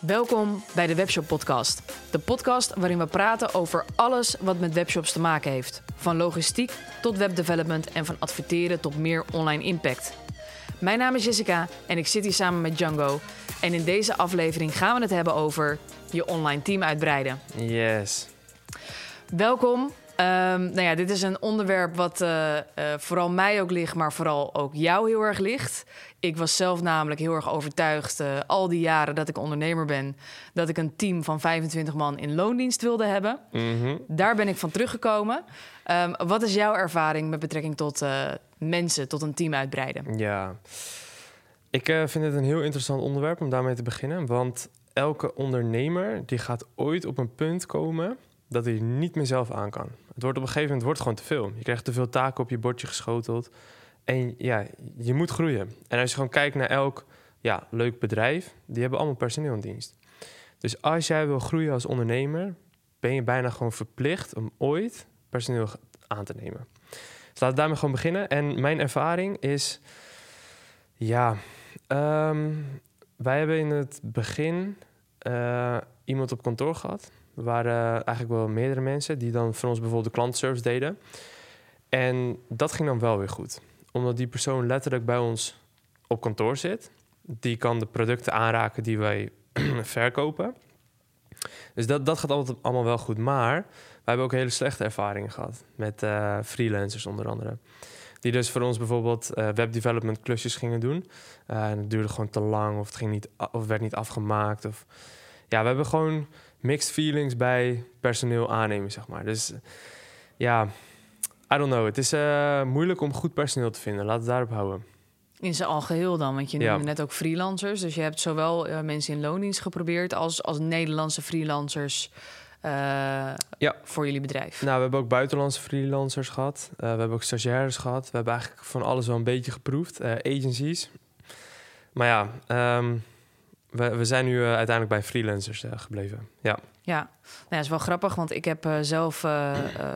Welkom bij de Webshop Podcast. De podcast waarin we praten over alles wat met webshops te maken heeft. Van logistiek tot webdevelopment en van adverteren tot meer online impact. Mijn naam is Jessica en ik zit hier samen met Django. En in deze aflevering gaan we het hebben over je online team uitbreiden. Yes. Welkom. Ehm, nou ja, dit is een onderwerp wat eh, eh, vooral mij ook ligt, maar vooral ook jou heel erg ligt. Ik was zelf namelijk heel erg overtuigd, uh, al die jaren dat ik ondernemer ben, dat ik een team van 25 man in loondienst wilde hebben. Mhm. Daar ben ik van teruggekomen. Ehm, wat is jouw ervaring met betrekking tot mensen, tot een team uitbreiden? Ja, ik vind het een heel interessant onderwerp om daarmee te beginnen. Want elke ondernemer die gaat ooit op een punt komen dat hij niet meer zelf aan kan. Het wordt op een gegeven moment wordt gewoon te veel. Je krijgt te veel taken op je bordje geschoteld. En ja, je moet groeien. En als je gewoon kijkt naar elk ja, leuk bedrijf, die hebben allemaal personeel in dienst. Dus als jij wil groeien als ondernemer, ben je bijna gewoon verplicht om ooit personeel aan te nemen. Dus laten we daarmee gewoon beginnen. En mijn ervaring is, ja, ehm, wij hebben in het begin uh, iemand op kantoor gehad. Waren eigenlijk wel meerdere mensen die dan voor ons bijvoorbeeld de klantenservice deden. En dat ging dan wel weer goed. Omdat die persoon letterlijk bij ons op kantoor zit. Die kan de producten aanraken die wij verkopen. Dus dat, dat gaat altijd allemaal wel goed. Maar wij hebben ook hele slechte ervaringen gehad met uh, freelancers onder andere. Die dus voor ons bijvoorbeeld uh, webdevelopment klusjes gingen doen. Uh, en het duurde gewoon te lang of het, ging niet, of werd niet afgemaakt. Of... Ja, we hebben gewoon mixed feelings bij personeel aannemen, zeg maar. Dus ja, I don't know. Het is uh, moeilijk om goed personeel te vinden. Laat het daarop houden. In zijn algeheel dan, want je noemde ja. net ook freelancers. Dus je hebt zowel uh, mensen in loondienst geprobeerd als, als Nederlandse freelancers uh, ja. voor jullie bedrijf. Nou, we hebben ook buitenlandse freelancers gehad. we hebben ook stagiaires gehad. We hebben eigenlijk van alles wel een beetje geproefd. agencies. Maar ja, um, we, we zijn nu uh, uiteindelijk bij freelancers uh, gebleven. Ja. Ja, nou ja, is wel grappig, want ik heb uh, zelf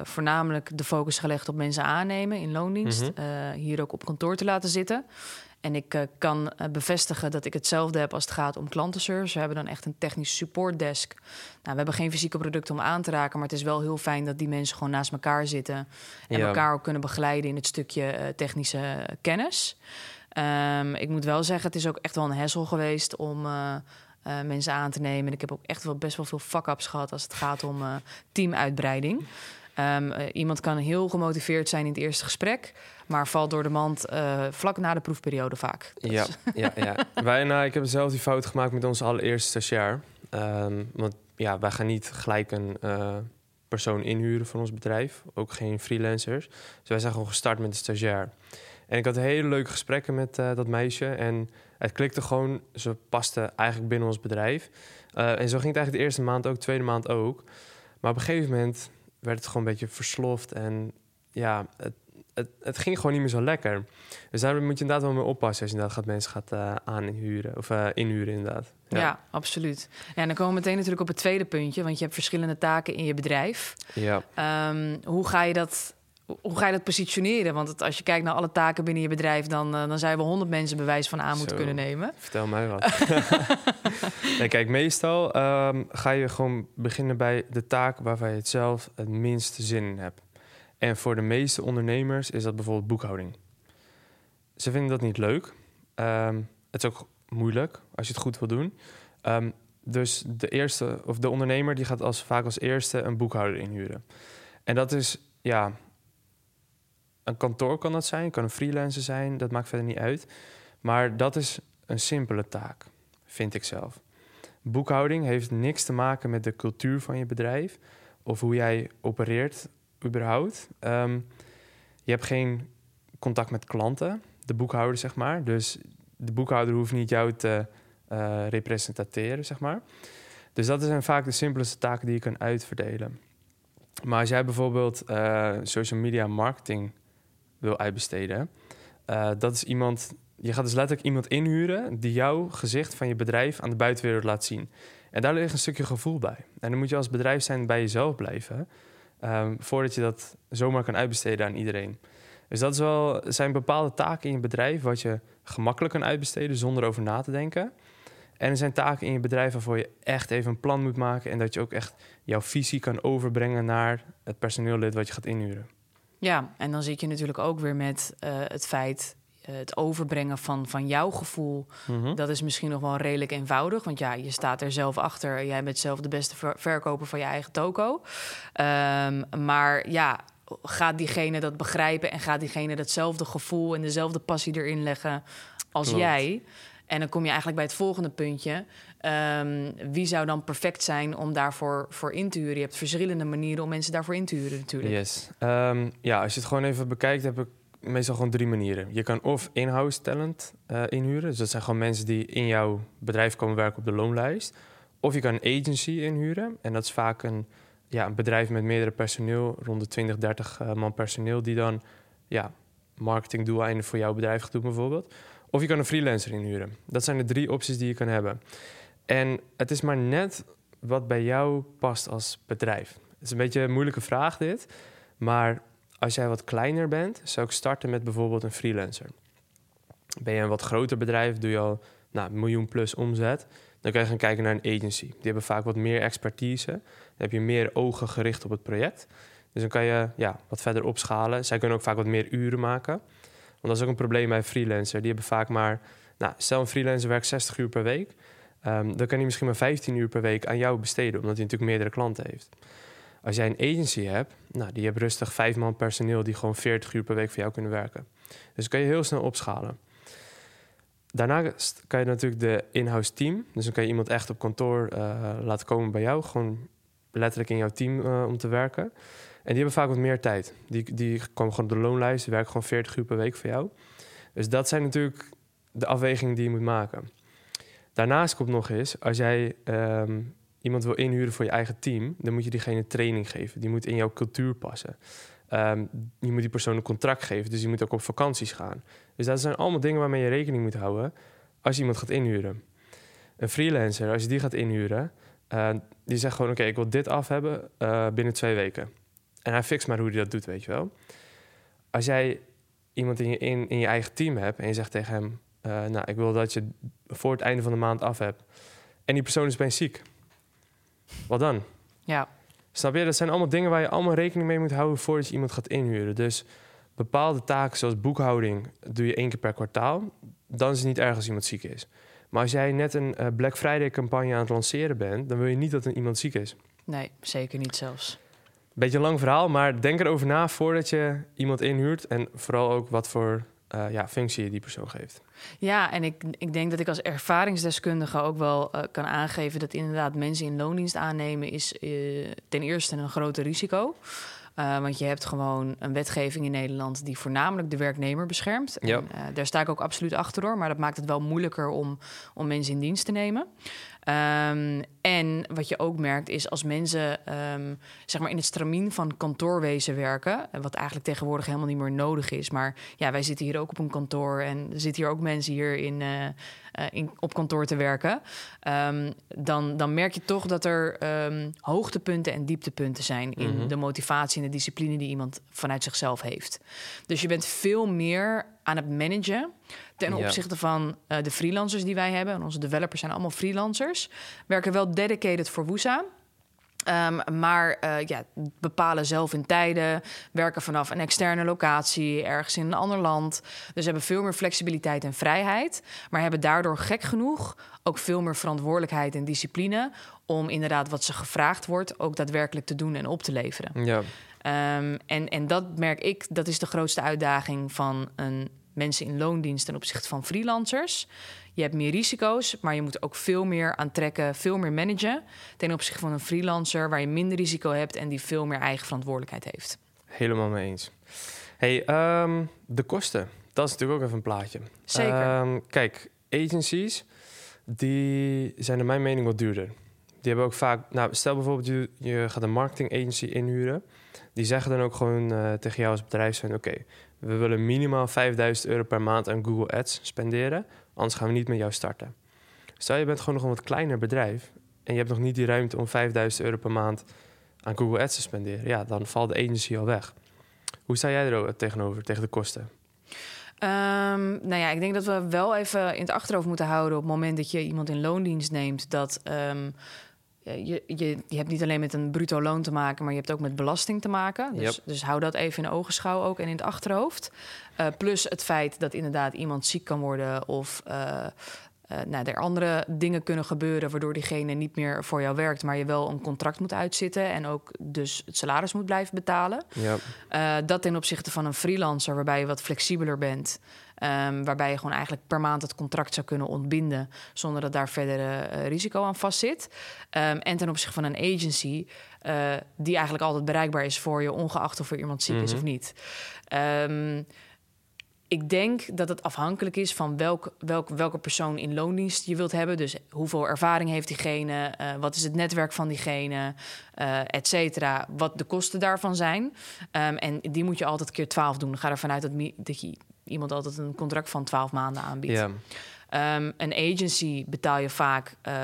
voornamelijk de focus gelegd op mensen aannemen in loondienst. Mm -hmm. hier ook op kantoor te laten zitten. En ik kan bevestigen dat ik hetzelfde heb als het gaat om klantenservice. We hebben dan echt een technisch support desk. Nou, we hebben geen fysieke producten om aan te raken, maar het is wel heel fijn dat die mensen gewoon naast elkaar zitten en ja. elkaar ook kunnen begeleiden in het stukje technische kennis. Um, ik moet wel zeggen, het is ook echt wel een hessel geweest om uh, uh, mensen aan te nemen. En ik heb ook echt wel best wel veel fuck-ups gehad als het gaat om uh, teamuitbreiding. Um, iemand kan heel gemotiveerd zijn in het eerste gesprek, maar valt door de mand vlak na de proefperiode vaak. Dat ja, ja, ja. wij, nou, ik heb zelf die fout gemaakt met onze allereerste stagiair. Um, want ja, wij gaan niet gelijk een persoon inhuren voor ons bedrijf, ook geen freelancers. Dus wij zijn gewoon gestart met de stagiair. En ik had hele leuke gesprekken met uh, dat meisje. En het klikte gewoon. Ze paste eigenlijk binnen ons bedrijf. Uh, en zo ging het eigenlijk de eerste maand ook, de tweede maand ook. Maar op een gegeven moment werd het gewoon een beetje versloft. En ja, het, het, het ging gewoon niet meer zo lekker. Dus daar moet je inderdaad wel mee oppassen als je inderdaad gaat mensen gaat uh, aanhuren. Of inhuren inderdaad. Ja. ja, absoluut. Ja, en dan komen we meteen natuurlijk op het tweede puntje. Want je hebt verschillende taken in je bedrijf. Ja. Um, hoe ga je dat hoe ga je dat positioneren? Want het, als je kijkt naar alle taken binnen je bedrijf, dan, uh, dan zijn we honderd mensen bewijs van aan moeten kunnen nemen. Vertel mij wat. nee, kijk, meestal um, ga je gewoon beginnen bij de taak waarvan je het zelf het minste zin in hebt. En voor de meeste ondernemers is dat bijvoorbeeld boekhouding. Ze vinden dat niet leuk. Um, het is ook moeilijk als je het goed wil doen. Um, dus de eerste, of de ondernemer, die gaat als, vaak als eerste een boekhouder inhuren. En dat is ja, een kantoor kan dat zijn, kan een freelancer zijn, dat maakt verder niet uit. Maar dat is een simpele taak, vind ik zelf. Boekhouding heeft niks te maken met de cultuur van je bedrijf of hoe jij opereert überhaupt. Um, je hebt geen contact met klanten, de boekhouder zeg maar. Dus de boekhouder hoeft niet jou te uh, representeren, zeg maar. Dus dat zijn vaak de simpelste taken die je kan uitverdelen. Maar als jij bijvoorbeeld uh, social media marketing wil uitbesteden. Uh, dat is iemand, je gaat dus letterlijk iemand inhuren die jouw gezicht van je bedrijf aan de buitenwereld laat zien. En daar ligt een stukje gevoel bij. En dan moet je als bedrijf zijn bij jezelf blijven, um, voordat je dat zomaar kan uitbesteden aan iedereen. Dus dat is wel, zijn bepaalde taken in je bedrijf wat je gemakkelijk kan uitbesteden zonder over na te denken. En er zijn taken in je bedrijf waarvoor je echt even een plan moet maken en dat je ook echt jouw visie kan overbrengen naar het personeellid wat je gaat inhuren. Ja, en dan zit je natuurlijk ook weer met uh, het feit eh, het overbrengen van, van jouw gevoel, Mhm. dat is misschien nog wel redelijk eenvoudig. Want ja, je staat er zelf achter. Jij bent zelf de beste ver- verkoper van je eigen toko. Ehm, maar ja, gaat diegene dat begrijpen en gaat diegene datzelfde gevoel en dezelfde passie erin leggen als Klopt. jij? En dan kom je eigenlijk bij het volgende puntje. Ehm, wie zou dan perfect zijn om daarvoor voor in te huren? Je hebt verschillende manieren om mensen daarvoor in te huren natuurlijk. Yes. Ehm, ja, als je het gewoon even bekijkt, heb ik meestal gewoon drie manieren. Je kan of in-house talent eh, inhuren. Dus dat zijn gewoon mensen die in jouw bedrijf komen werken op de loonlijst. Of je kan een agency inhuren. En dat is vaak een, ja, een bedrijf met meerdere personeel, rond de 20, 30 eh, man personeel, die dan ja, marketingdoeleinden voor jouw bedrijf gaat doen bijvoorbeeld. Of je kan een freelancer inhuren. Dat zijn de drie opties die je kan hebben. En het is maar net wat bij jou past als bedrijf. Het is een beetje een moeilijke vraag dit. Maar als jij wat kleiner bent, zou ik starten met bijvoorbeeld een freelancer. Ben je een wat groter bedrijf, doe je al nou, een miljoen plus omzet, dan kan je gaan kijken naar een agency. Die hebben vaak wat meer expertise. Dan heb je meer ogen gericht op het project. Dus dan kan je ja, wat verder opschalen. Zij kunnen ook vaak wat meer uren maken. Want dat is ook een probleem bij freelancer. Die hebben vaak maar, nou, stel een freelancer werkt 60 uur per week. Ehm, dan kan hij misschien maar 15 uur per week aan jou besteden, omdat hij natuurlijk meerdere klanten heeft. Als jij een agency hebt, nou, die hebt rustig vijf man personeel die gewoon 40 uur per week voor jou kunnen werken. Dus kan je heel snel opschalen. Daarnaast kan je natuurlijk de in-house team. Dus dan kan je iemand echt op kantoor eh, laten komen bij jou. Gewoon letterlijk in jouw team eh, om te werken. En die hebben vaak wat meer tijd. Die, die komen gewoon op de loonlijst. Die werken gewoon 40 uur per week voor jou. Dus dat zijn natuurlijk de afwegingen die je moet maken. Daarnaast komt nog eens, als jij ehm, iemand wil inhuren voor je eigen team, dan moet je diegene training geven. Die moet in jouw cultuur passen. Ehm, je moet die persoon een contract geven, dus die moet ook op vakanties gaan. Dus dat zijn allemaal dingen waarmee je rekening moet houden als je iemand gaat inhuren. Een freelancer, als je die gaat inhuren, eh, die zegt gewoon: Oké, ik wil dit af hebben eh, binnen twee weken. En hij fixt maar hoe hij dat doet, weet je wel. Als jij iemand in je, in, in je eigen team hebt en je zegt tegen hem: eh, Nou, ik wil dat je voor het einde van de maand af hebt. En die persoon is opeens ziek. Wat dan? Ja, Snap je? Dat zijn allemaal dingen waar je allemaal rekening mee moet houden voordat je iemand gaat inhuren. Dus bepaalde taken zoals boekhouding doe je één keer per kwartaal. Dan is het niet erg als iemand ziek is. Maar als jij net een eh, Black Friday campagne aan het lanceren bent, dan wil je niet dat er iemand ziek is. nee, zeker niet zelfs. Beetje een lang verhaal, maar denk erover na voordat je iemand inhuurt. En vooral ook wat voor eh, ja, functie je die persoon geeft. Ja, en ik, ik denk dat ik als ervaringsdeskundige ook wel eh, kan aangeven dat inderdaad mensen in loondienst aannemen is eh, ten eerste een groot risico. Want je hebt gewoon een wetgeving in Nederland die voornamelijk de werknemer beschermt. Ja. En, daar sta ik ook absoluut achter hoor, maar dat maakt het wel moeilijker om, om mensen in dienst te nemen. Ehm, en wat je ook merkt is als mensen ehm, zeg maar in het stramien van kantoorwezen werken, eh, wat eigenlijk tegenwoordig helemaal niet meer nodig is. Maar ja, wij zitten hier ook op een kantoor en er zitten hier ook mensen hier in, eh, eh, in, op kantoor te werken. Ehm, dan, dan merk je toch dat er ehm, hoogtepunten en dieptepunten zijn in Mhm. de motivatie en de discipline die iemand vanuit zichzelf heeft. Dus je bent veel meer aan het managen ten opzichte van de freelancers die wij hebben. En onze developers zijn allemaal freelancers. Werken wel dedicated voor Woesa. Ehm, maar eh, ja, bepalen zelf in tijden, werken vanaf een externe locatie, ergens in een ander land. Dus hebben veel meer flexibiliteit en vrijheid, maar hebben daardoor gek genoeg ook veel meer verantwoordelijkheid en discipline om inderdaad wat ze gevraagd wordt ook daadwerkelijk te doen en op te leveren. Ja, Ehm, en, en dat merk ik, dat is de grootste uitdaging van een mensen in loondienst ten opzichte van freelancers. Je hebt meer risico's, maar je moet ook veel meer aantrekken, veel meer managen ten opzichte van een freelancer waar je minder risico hebt en die veel meer eigen verantwoordelijkheid heeft. helemaal mee eens. Hey, ehm, de kosten. Dat is natuurlijk ook even een plaatje. Zeker. Ehm, kijk, agencies, die zijn naar mijn mening wat duurder. Die hebben ook vaak... Nou, stel bijvoorbeeld, je, je gaat een marketing agency inhuren. Die zeggen dan ook gewoon eh, tegen jou als bedrijf zijn... oké, we willen minimaal 5000 euro per maand aan Google Ads spenderen... anders gaan we niet met jou starten. Stel, je bent gewoon nog een wat kleiner bedrijf... en je hebt nog niet die ruimte om 5000 euro per maand aan Google Ads te spenderen... ja, dan valt de agency al weg. Hoe sta jij er tegenover, tegen de kosten? Ehm, nou ja, ik denk dat we wel even in het achterhoofd moeten houden... op het moment dat je iemand in loondienst neemt... dat ehm, je, je, je hebt niet alleen met een bruto loon te maken... maar je hebt ook met belasting te maken. Dus, dus hou dat even in ogenschouw ook en in het achterhoofd. Uh, plus het feit dat inderdaad iemand ziek kan worden... of uh, uh, nou, er andere dingen kunnen gebeuren waardoor diegene niet meer voor jou werkt, maar je wel een contract moet uitzitten en ook dus het salaris moet blijven betalen. Ja. Uh, dat ten opzichte van een freelancer, waarbij je wat flexibeler bent, um, waarbij je gewoon eigenlijk per maand het contract zou kunnen ontbinden zonder dat daar verder uh, risico aan vastzit. Um, en ten opzichte van een agency, die eigenlijk altijd bereikbaar is voor je, ongeacht of er iemand ziek mm -hmm. is of niet. Um, ik denk dat het afhankelijk is van welk, welk, welke persoon in loondienst je wilt hebben. Dus hoeveel ervaring heeft diegene, uh, wat is het netwerk van diegene, uh, et cetera. Wat de kosten daarvan zijn. Um, en die moet je altijd keer 12 doen. Ga ervan uit dat, dat je iemand altijd een contract van 12 maanden aanbiedt. Ja. Um, een agency betaal je vaak uh,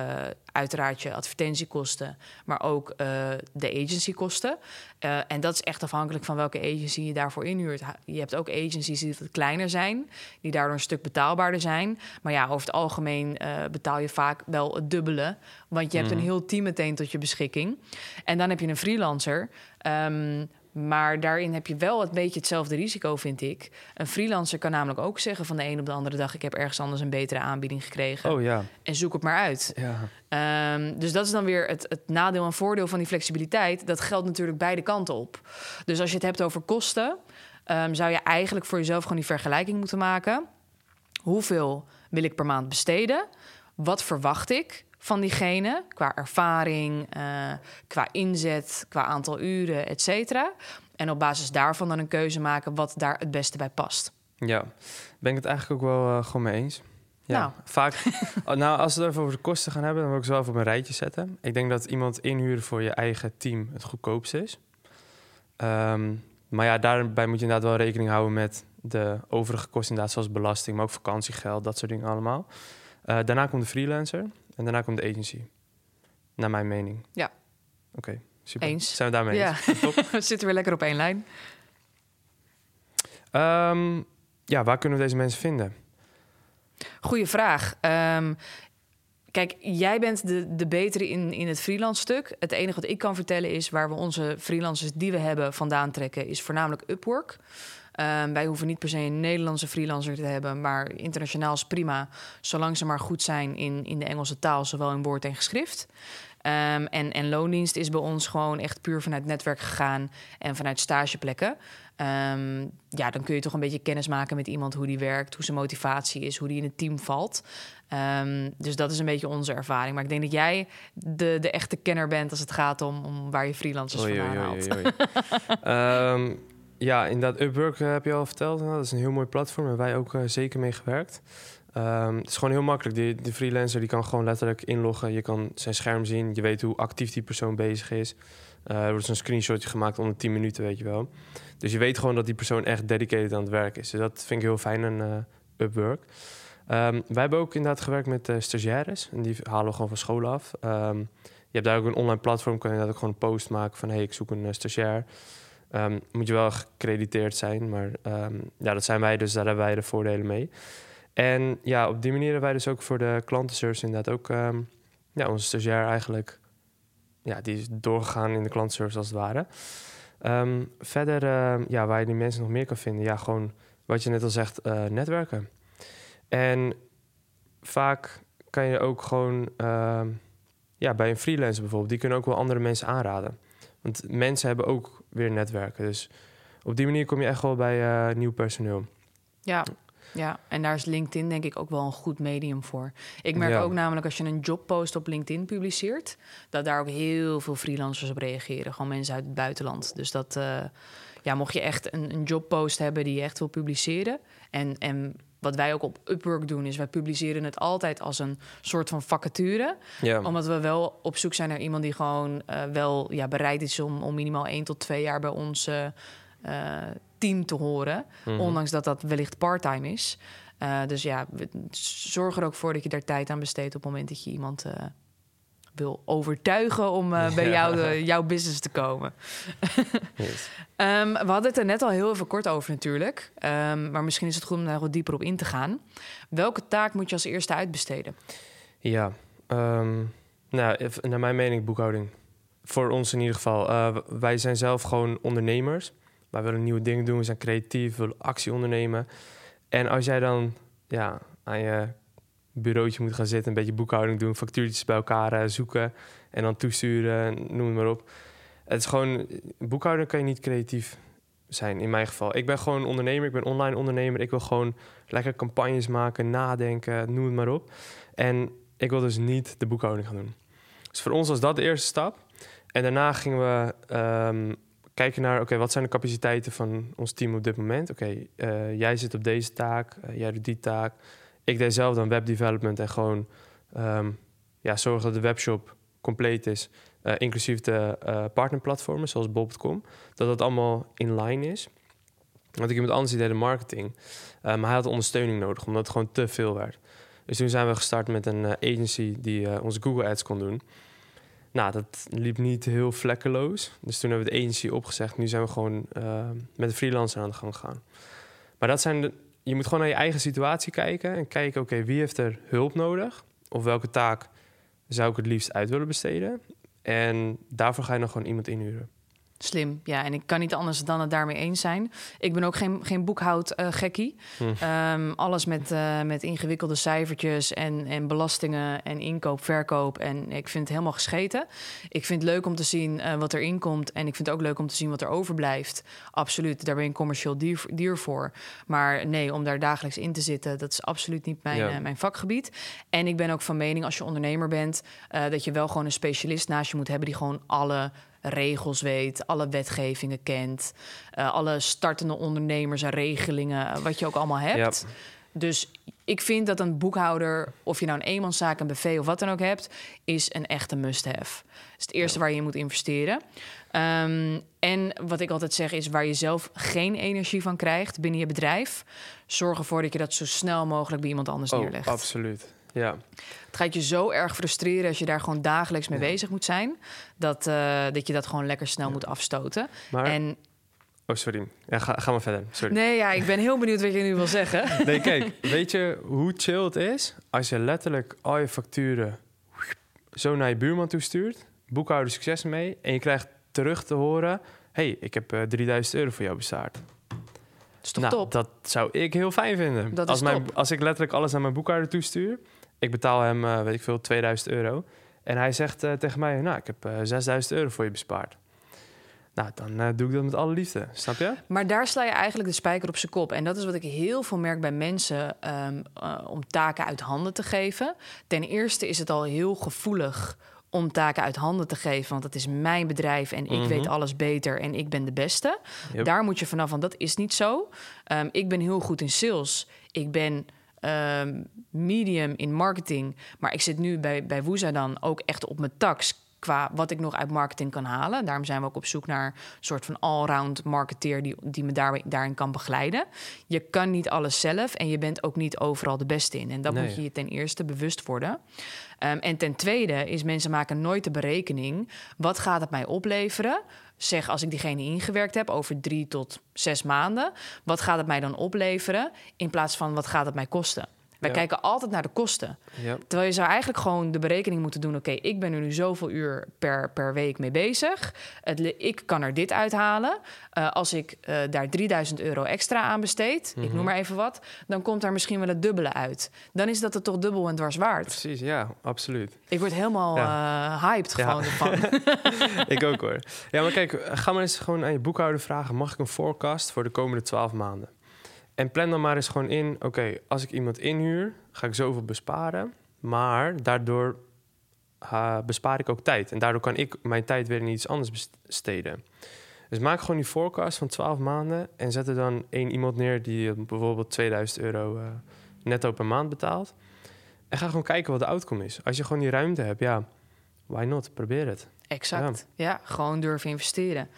uiteraard je advertentiekosten, maar ook uh, de agencykosten. Uh, en dat is echt afhankelijk van welke agency je daarvoor inhuurt. Je hebt ook agencies die wat kleiner zijn, die daardoor een stuk betaalbaarder zijn. Maar ja, over het algemeen betaal je vaak wel het dubbele, want je hebt een heel team meteen tot je beschikking. En dan heb je een freelancer. Um, maar daarin heb je wel een beetje hetzelfde risico, vind ik. Een freelancer kan namelijk ook zeggen van de een op de andere dag: ik heb ergens anders een betere aanbieding gekregen. Oh ja. En zoek het maar uit. Ja. Um, dus dat is dan weer het, het, nadeel en voordeel van die flexibiliteit. Dat geldt natuurlijk beide kanten op. Dus als je het hebt over kosten, um, zou je eigenlijk voor jezelf gewoon die vergelijking moeten maken. Hoeveel wil ik per maand besteden? Wat verwacht ik? Van diegene qua ervaring, uh, qua inzet, qua aantal uren, et cetera. En op basis daarvan dan een keuze maken wat daar het beste bij past. Ja, ben ik het eigenlijk ook wel uh, gewoon mee eens. Ja, nou. vaak. Oh, nou, als we het even over de kosten gaan hebben, dan wil ik ze wel even op een rijtje zetten. Ik denk dat iemand inhuren voor je eigen team het goedkoopste is. Um, maar ja, daarbij moet je inderdaad wel rekening houden met de overige kosten, inderdaad, zoals belasting, maar ook vakantiegeld, dat soort dingen allemaal. Uh, daarna komt de freelancer. En daarna komt de agency. Naar mijn mening. Ja. Oké, okay, super. Eens. Zijn we daarmee ja. eens? we zitten weer lekker op één lijn. Um, ja, waar kunnen we deze mensen vinden? Goeie vraag. Um, kijk, jij bent de, de betere in, in het freelance stuk. Het enige wat ik kan vertellen is waar we onze freelancers die we hebben vandaan trekken, is voornamelijk Upwork. Um, wij hoeven niet per se een Nederlandse freelancer te hebben, maar internationaal is prima, zolang ze maar goed zijn in, in de Engelse taal, zowel in woord en geschrift. Um, en, en loondienst is bij ons gewoon echt puur vanuit netwerk gegaan en vanuit stageplekken. Um, ja, dan kun je toch een beetje kennis maken met iemand, hoe die werkt, hoe zijn motivatie is, hoe die in het team valt. Um, dus dat is een beetje onze ervaring. Maar ik denk dat jij de, de echte kenner bent als het gaat om, om waar je freelancers oei, vandaan haalt. um, Ja, inderdaad. Upwork uh, heb je al verteld. Nou, dat is een heel mooi platform. Daar hebben wij ook uh, zeker mee gewerkt. Um, het is gewoon heel makkelijk. De freelancer die kan gewoon letterlijk inloggen. Je kan zijn scherm zien. Je weet hoe actief die persoon bezig is. Uh, er wordt een screenshotje gemaakt onder 10 minuten, weet je wel. Dus je weet gewoon dat die persoon echt dedicated aan het werk is. Dus dat vind ik heel fijn aan Upwork. Um, wij hebben ook inderdaad gewerkt met stagiaires. En die halen we gewoon van school af. Um, je hebt daar ook een online platform. Kan je inderdaad ook gewoon een post maken van... hey, ik zoek een stagiair. Moet je wel gecrediteerd zijn, maar ja, dat zijn wij, dus daar hebben wij de voordelen mee. En ja, op die manier hebben wij dus ook voor de klantenservice inderdaad ook um, ja, onze stagiair eigenlijk, ja, die is doorgegaan in de klantenservice als het ware. verder, ja, waar je die mensen nog meer kan vinden, ja, gewoon wat je net al zegt, uh, netwerken. En vaak kan je ook gewoon, ja, bij een freelancer bijvoorbeeld, die kunnen ook wel andere mensen aanraden. Want mensen hebben ook weer netwerken. Dus op die manier kom je echt wel bij uh, nieuw personeel. Ja. Ja, en daar is LinkedIn denk ik ook wel een goed medium voor. Ik merk ook namelijk als je een jobpost op LinkedIn publiceert, dat daar ook heel veel freelancers op reageren. Gewoon mensen uit het buitenland. Dus dat, uh, ja, mocht je echt een, een jobpost hebben die je echt wil publiceren. En, en wat wij ook op Upwork doen, is wij publiceren het altijd als een soort van vacature. Ja. Omdat we wel op zoek zijn naar iemand die gewoon uh, wel ja, bereid is om, om minimaal één tot twee jaar bij ons uh, team te horen. Mm Ondanks dat dat wellicht parttime is. Uh, dus ja, we zorgen er ook voor dat je daar tijd aan besteedt op het moment dat je iemand wil overtuigen om eh, bij jou jouw business te komen. Yes. Ehm, we hadden het er net al heel even kort over natuurlijk. Ehm, maar misschien is het goed om daar wat dieper op in te gaan. Welke taak moet je als eerste uitbesteden? Ja, ehm, nou, naar mijn mening boekhouding. Voor ons in ieder geval. Eh, wij zijn zelf gewoon ondernemers. Wij willen nieuwe dingen doen, we zijn creatief, willen actie ondernemen. En als jij dan ja, aan je bureautje moet gaan zitten, een beetje boekhouding doen, factuurtjes bij elkaar eh, zoeken en dan toesturen, noem het maar op. Het is gewoon, boekhouden kan je niet creatief zijn in mijn geval. Ik ben gewoon ondernemer, ik ben online ondernemer. Ik wil gewoon lekker campagnes maken, nadenken, noem het maar op. En ik wil dus niet de boekhouding gaan doen. Dus voor ons was dat de eerste stap. En daarna gingen we ehm, kijken naar, oké, wat zijn de capaciteiten van ons team op dit moment? Oké, eh, jij zit op deze taak, eh, jij doet die taak. Ik deed zelf dan webdevelopment en gewoon ehm, ja, zorgen dat de webshop compleet is. eh, inclusief de partnerplatformen zoals Bob.com. Dat dat allemaal in line is. Want ik iemand anders die deed de marketing. Maar hij had ondersteuning nodig, omdat het gewoon te veel werd. Dus toen zijn we gestart met een agency die onze Google Ads kon doen. Nou, dat liep niet heel vlekkeloos. Dus toen hebben we de agency opgezegd. Nu zijn we gewoon eh, met een freelancer aan de gang gegaan. Maar dat zijn de, je moet gewoon naar je eigen situatie kijken. En kijken, oké, wie heeft er hulp nodig? Of welke taak zou ik het liefst uit willen besteden? En daarvoor ga je dan gewoon iemand inhuren. Slim, ja. En ik kan niet anders dan het daarmee eens zijn. Ik ben ook geen, geen boekhoud-gekkie. Hm. Ehm, alles met, eh, met ingewikkelde cijfertjes en, en belastingen en inkoop, verkoop. En ik vind het helemaal gescheten. Ik vind het leuk om te zien eh, wat erin komt. En ik vind het ook leuk om te zien wat er overblijft. Absoluut, daar ben je een commercieel dier, dier voor. Maar nee, om daar dagelijks in te zitten, dat is absoluut niet mijn, Ja. eh, mijn vakgebied. En ik ben ook van mening, als je ondernemer bent, dat je wel gewoon een specialist naast je moet hebben die gewoon alle regels weet, alle wetgevingen kent, eh, alle startende ondernemers en regelingen, eh, wat je ook allemaal hebt. Dus ik vind dat een boekhouder, of je nou een eenmanszaak, een BV of wat dan ook hebt, is een echte must-have. Dat is het eerste waar je moet investeren. Ehm, en wat ik altijd zeg is, waar je zelf geen energie van krijgt binnen je bedrijf, zorg ervoor dat je dat zo snel mogelijk bij iemand anders Oh, neerlegt. absoluut. Ja, Het gaat je zo erg frustreren als je daar gewoon dagelijks mee Ja. bezig moet zijn, dat, eh, dat je dat gewoon lekker snel Ja. moet afstoten. maar... En Oh, sorry. Ja, ga, ga maar verder. Sorry. nee, ja, ik ben heel benieuwd wat je nu wil zeggen. Nee, kijk, weet je hoe chill het is als je letterlijk al je facturen zo naar je buurman toestuurt, boekhouder succes mee, en je krijgt terug te horen: hey, ik heb eh, 3000 euro voor jou bestaard. Dat is toch nou, top? dat zou ik heel fijn vinden. Dat als, mijn, top. als ik letterlijk alles naar mijn boekhouder toestuur, ik betaal hem, eh, weet ik veel, 2000 euro. En hij zegt eh, tegen mij: Nou, ik heb eh 6000 euro voor je bespaard. Nou, dan eh, doe ik dat met alle liefde. Snap je? Maar daar sla je eigenlijk de spijker op zijn kop. En dat is wat ik heel veel merk bij mensen ehm, eh, om taken uit handen te geven. Ten eerste is het al heel gevoelig om taken uit handen te geven. Want het is mijn bedrijf en ik Mhm. weet alles beter en ik ben de beste. Yep. Daar moet je vanaf, want dat is niet zo. Ehm, ik ben heel goed in sales. Ik ben ehm, medium in marketing. Maar ik zit nu bij, bij Woeza dan ook echt op mijn tax qua wat ik nog uit marketing kan halen. Daarom zijn we ook op zoek naar een soort van allround marketeer die, die me daar, daarin kan begeleiden. Je kan niet alles zelf en je bent ook niet overal de beste in. En dat Nee. moet je je ten eerste bewust worden. Ehm, en ten tweede is mensen maken nooit de berekening. Wat gaat het mij opleveren? Zeg als ik diegene ingewerkt heb over drie tot zes maanden. Wat gaat het mij dan opleveren? In plaats van wat gaat het mij kosten? Wij Ja. kijken altijd naar de kosten. Ja. Terwijl je zou eigenlijk gewoon de berekening moeten doen... oké, ik ben er nu zoveel uur per, per week mee bezig. Het, ik kan er dit uithalen. Eh, als ik eh, daar 3000 euro extra aan besteed, ik Mhm. noem maar even wat... dan komt daar misschien wel het dubbele uit. Dan is dat het toch dubbel en dwars waard. Precies, ja, absoluut. Ik word helemaal eh, hyped gewoon ervan. ik ook hoor. Ja, maar kijk, ga maar eens gewoon aan je boekhouder vragen: mag ik een forecast voor de komende 12 maanden? En plan dan maar eens gewoon in: oké, als ik iemand inhuur, ga ik zoveel besparen. Maar daardoor bespaar ik ook tijd. En daardoor kan ik mijn tijd weer in iets anders besteden. Dus maak gewoon die forecast van 12 maanden en zet er dan één iemand neer die bijvoorbeeld 2000 euro eh, netto per maand betaalt. En ga gewoon kijken wat de outcome is. Als je gewoon die ruimte hebt, ja, why not? Probeer het. Exact. Ja. gewoon durven investeren.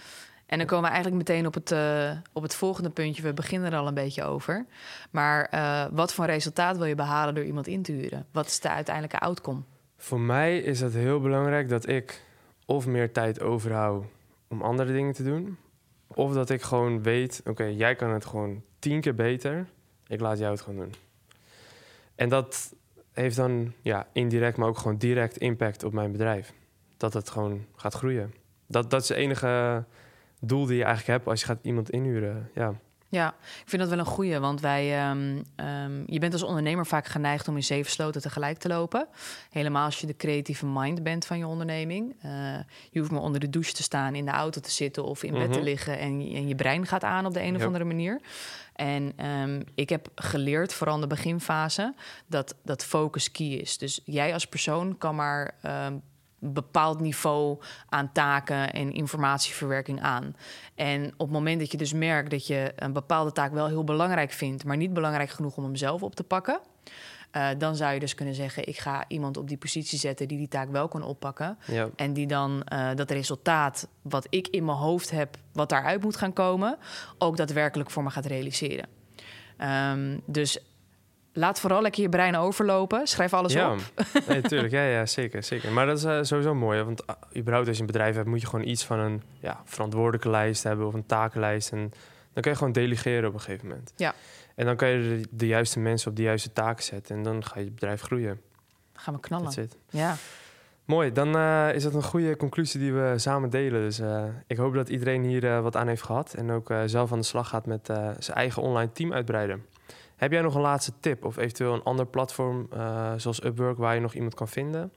En dan komen we eigenlijk meteen op het, eh, op het volgende puntje. We beginnen er al een beetje over. Maar eh, wat voor resultaat wil je behalen door iemand in te huren? Wat is de uiteindelijke outcome? Voor mij is het heel belangrijk dat ik of meer tijd overhoud om andere dingen te doen. Of dat ik gewoon weet, oké, jij kan het gewoon tien keer beter. Ik laat jou het gewoon doen. En dat heeft dan ja, indirect, maar ook gewoon direct impact op mijn bedrijf. Dat het gewoon gaat groeien. Dat, dat is het enige doel die je eigenlijk hebt als je gaat iemand inhuren. Ja. Ja, ik vind dat wel een goeie, want wij, ehm, ehm, je bent als ondernemer vaak geneigd om in zeven sloten tegelijk te lopen. Helemaal als je de creatieve mind bent van je onderneming. Uh, je hoeft maar onder de douche te staan, in de auto te zitten of in bed te mhm. liggen en, en, je brein gaat aan op de een of andere manier. En um, ik heb geleerd, vooral in de beginfase, dat, dat focus key is. Dus jij als persoon kan maar bepaald niveau aan taken en informatieverwerking aan. En op het moment dat je dus merkt dat je een bepaalde taak wel heel belangrijk vindt, maar niet belangrijk genoeg om hem zelf op te pakken. Uh, dan zou je dus kunnen zeggen: ik ga iemand op die positie zetten die die taak wel kan oppakken. Ja. En die dan uh, dat resultaat wat ik in mijn hoofd heb, wat daaruit moet gaan komen, ook daadwerkelijk voor me gaat realiseren. Um, dus laat vooral lekker je brein overlopen. Schrijf alles ja. op. nee, tuurlijk. Ja, ja, zeker, zeker. Maar dat is uh, sowieso mooi. Want uh, überhaupt als je een bedrijf hebt... moet je gewoon iets van een ja, verantwoordelijke lijst hebben... of een takenlijst. En dan kan je gewoon delegeren op een gegeven moment. Ja. En dan kan je de, de juiste mensen op de juiste taken zetten. En dan ga je bedrijf groeien. Dan gaan we knallen. Ja. Mooi, dan uh, is dat een goede conclusie die we samen delen. Dus uh, ik hoop dat iedereen hier uh, wat aan heeft gehad en ook zelf aan de slag gaat met zijn eigen online team uitbreiden. Heb jij nog een laatste tip of eventueel een ander platform uh, zoals Upwork waar je nog iemand kan vinden?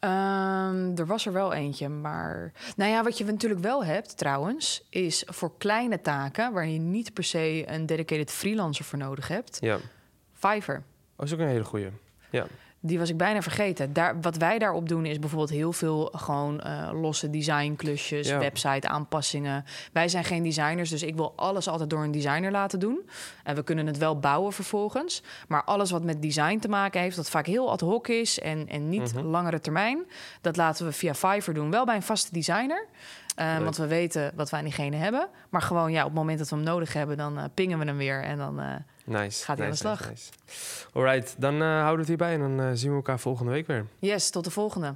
Um, er was er wel eentje, maar... Nou ja, wat je natuurlijk wel hebt trouwens... is voor kleine taken waar je niet per se een dedicated freelancer voor nodig hebt... Ja. Fiverr. Dat oh, is ook een hele goede. Ja. Die was ik bijna vergeten. Daar, wat wij daarop doen is bijvoorbeeld heel veel gewoon uh, losse designklusjes, ja. website aanpassingen. Wij zijn geen designers, dus ik wil alles altijd door een designer laten doen. En we kunnen het wel bouwen vervolgens. Maar alles wat met design te maken heeft, dat vaak heel ad hoc is en, en niet mm langere termijn, dat laten we via Fiverr doen. Wel bij een vaste designer. Uh, want we weten wat wij aan diegene hebben. Maar gewoon ja, op het moment dat we hem nodig hebben, dan uh, pingen we hem weer. En dan Nice. Gaat hij nice, aan de slag. Nice, Alright, dan uh, houden we het hierbij en dan uh, zien we elkaar volgende week weer. Yes, tot de volgende.